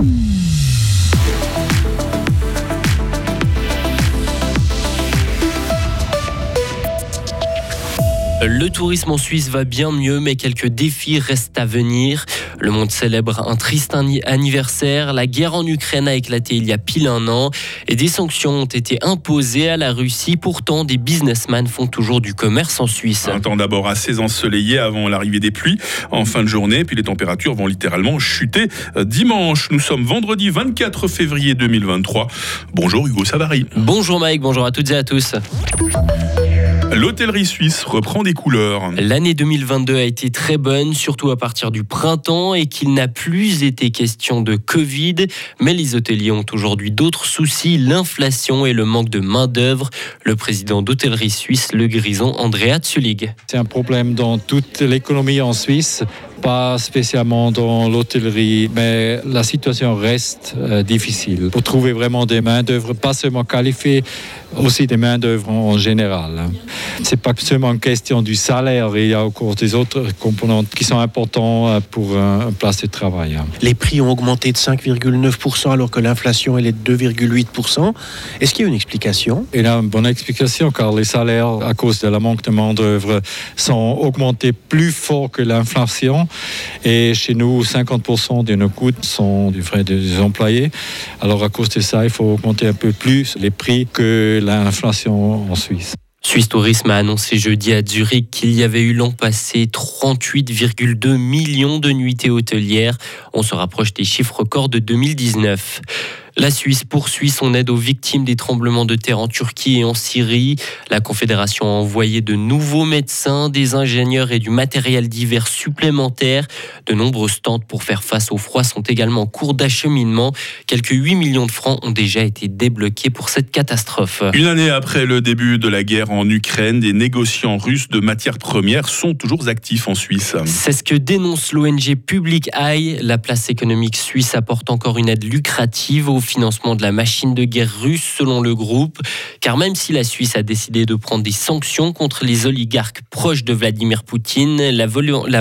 Mm-hmm. Le tourisme en Suisse va bien mieux, mais quelques défis restent à venir. Le monde célèbre un triste anniversaire. La guerre en Ukraine a éclaté il y a pile un an et des sanctions ont été imposées à la Russie. Pourtant, des businessmen font toujours du commerce en Suisse. Un temps d'abord assez ensoleillé avant l'arrivée des pluies en fin de journée, puis les températures vont littéralement chuter. Dimanche, nous sommes vendredi 24 février 2023. Bonjour Hugo Savary. Bonjour Mike, bonjour à toutes et à tous. L'hôtellerie suisse reprend des couleurs. L'année 2022 a été très bonne, surtout à partir du printemps, et qu'il n'a plus été question de Covid. Mais les hôteliers ont aujourd'hui d'autres soucis, l'inflation et le manque de main-d'œuvre. Le président d'hôtellerie suisse, le grison Andrea Tsulig. C'est un problème dans toute l'économie en Suisse pas spécialement dans l'hôtellerie, mais la situation reste euh, difficile pour trouver vraiment des main-d'œuvre, pas seulement qualifiées, aussi des main-d'œuvre en, général. C'est pas seulement une question du salaire, il y a encore des autres composantes qui sont importantes euh, pour un, place de travail. Les prix ont augmenté de 5,9% alors que l'inflation elle est de 2,8%. Est-ce qu'il y a une explication? Il y a une bonne explication car les salaires, à cause de la manque de main-d'œuvre, sont augmentés plus fort que l'inflation. Et chez nous, 50% de nos coûts sont du frais des employés. Alors à cause de ça, il faut augmenter un peu plus les prix que l'inflation en Suisse. Suisse Tourisme a annoncé jeudi à Zurich qu'il y avait eu l'an passé 38,2 millions de nuitées hôtelières. On se rapproche des chiffres records de 2019. La Suisse poursuit son aide aux victimes des tremblements de terre en Turquie et en Syrie. La Confédération a envoyé de nouveaux médecins, des ingénieurs et du matériel divers supplémentaires. De nombreuses tentes pour faire face au froid sont également en cours d'acheminement. Quelques 8 millions de francs ont déjà été débloqués pour cette catastrophe. Une année après le début de la guerre en Ukraine, des négociants russes de matières premières sont toujours actifs en Suisse. C'est ce que dénonce l'ONG Public Eye. La place économique suisse apporte encore une aide lucrative aux financement de la machine de guerre russe selon le groupe. Car même si la Suisse a décidé de prendre des sanctions contre les oligarques proches de Vladimir Poutine, la,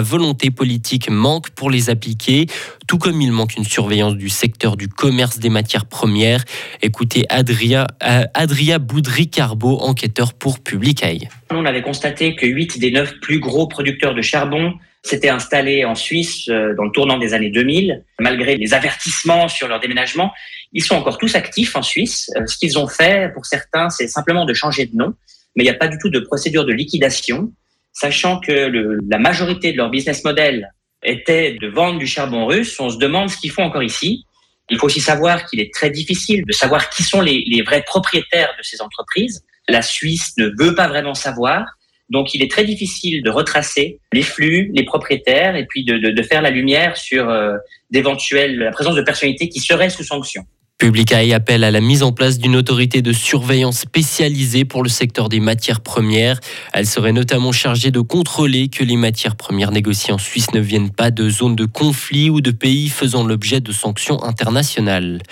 volonté politique manque pour les appliquer, tout comme il manque une surveillance du secteur du commerce des matières premières. Écoutez Adria, euh, Adria Boudry-Carbo, enquêteur pour Public Eye. On avait constaté que 8 des 9 plus gros producteurs de charbon s'étaient installés en Suisse euh, dans le tournant des années 2000. Malgré les avertissements sur leur déménagement, ils sont encore tous actifs en Suisse. Euh, ce qu'ils ont fait, pour certains, c'est simplement de changer de nom, mais il n'y a pas du tout de procédure de liquidation, sachant que le, la majorité de leur business model était de vendre du charbon russe. On se demande ce qu'ils font encore ici. Il faut aussi savoir qu'il est très difficile de savoir qui sont les, les vrais propriétaires de ces entreprises. La Suisse ne veut pas vraiment savoir. Donc, il est très difficile de retracer les flux, les propriétaires, et puis de, de, faire la lumière sur euh, d'éventuelles la présence de personnalités qui seraient sous sanction. Publicae appelle à la mise en place d'une autorité de surveillance spécialisée pour le secteur des matières premières. Elle serait notamment chargée de contrôler que les matières premières négociées en Suisse ne viennent pas de zones de conflit ou de pays faisant l'objet de sanctions internationales.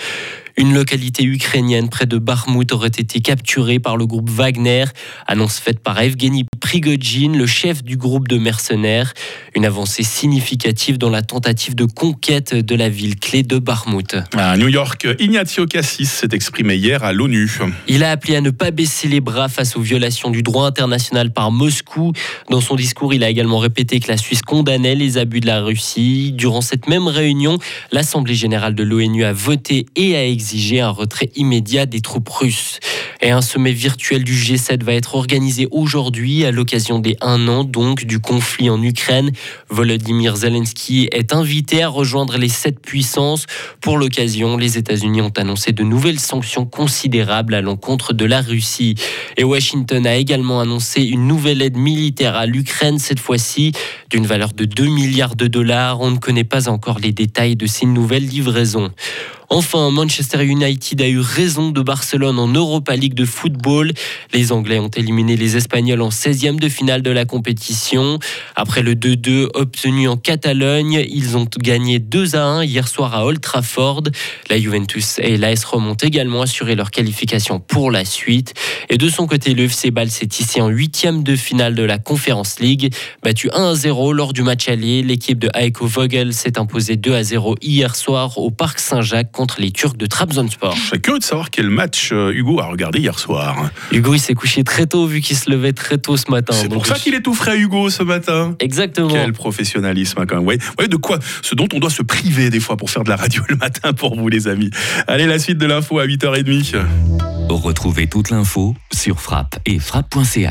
Une localité ukrainienne près de Bakhmut aurait été capturée par le groupe Wagner, annonce faite par Evgeny Prigogine, le chef du groupe de mercenaires. Une avancée significative dans la tentative de conquête de la ville clé de Bakhmut. À New York, Ignazio Cassis s'est exprimé hier à l'ONU. Il a appelé à ne pas baisser les bras face aux violations du droit international par Moscou. Dans son discours, il a également répété que la Suisse condamnait les abus de la Russie. Durant cette même réunion, l'Assemblée générale de l'ONU a voté et a exigé exiger un retrait immédiat des troupes russes. Et un sommet virtuel du G7 va être organisé aujourd'hui à l'occasion des un an donc du conflit en Ukraine. Volodymyr Zelensky est invité à rejoindre les sept puissances. Pour l'occasion, les États-Unis ont annoncé de nouvelles sanctions considérables à l'encontre de la Russie. Et Washington a également annoncé une nouvelle aide militaire à l'Ukraine, cette fois-ci d'une valeur de 2 milliards de dollars. On ne connaît pas encore les détails de ces nouvelles livraisons. Enfin, Manchester United a eu raison de Barcelone en Europa League de football. Les Anglais ont éliminé les Espagnols en 16e de finale de la compétition. Après le 2-2 obtenu en Catalogne, ils ont gagné 2 1 hier soir à Old Trafford. La Juventus et l'AS Rome ont également assuré leur qualification pour la suite. Et de son côté, le FC s'est ici en 8e de finale de la Conference League. Battu 1 0 lors du match aller, l'équipe de Heiko Vogel s'est imposée 2 0 hier soir au Parc Saint-Jacques contre les Turcs de Trabzonspor. Je serais curieux de savoir quel match euh, Hugo a regardé hier soir. Hugo, il s'est couché très tôt vu qu'il se levait très tôt ce matin. C'est pour ça qu'il est tout frais, Hugo, ce matin. Exactement. Quel professionnalisme, hein, quand même. Ouais, ouais, de quoi Ce dont on doit se priver des fois pour faire de la radio le matin pour vous, les amis. Allez, la suite de l'info à 8h30. Retrouvez toute l'info sur frappe et frappe.ch.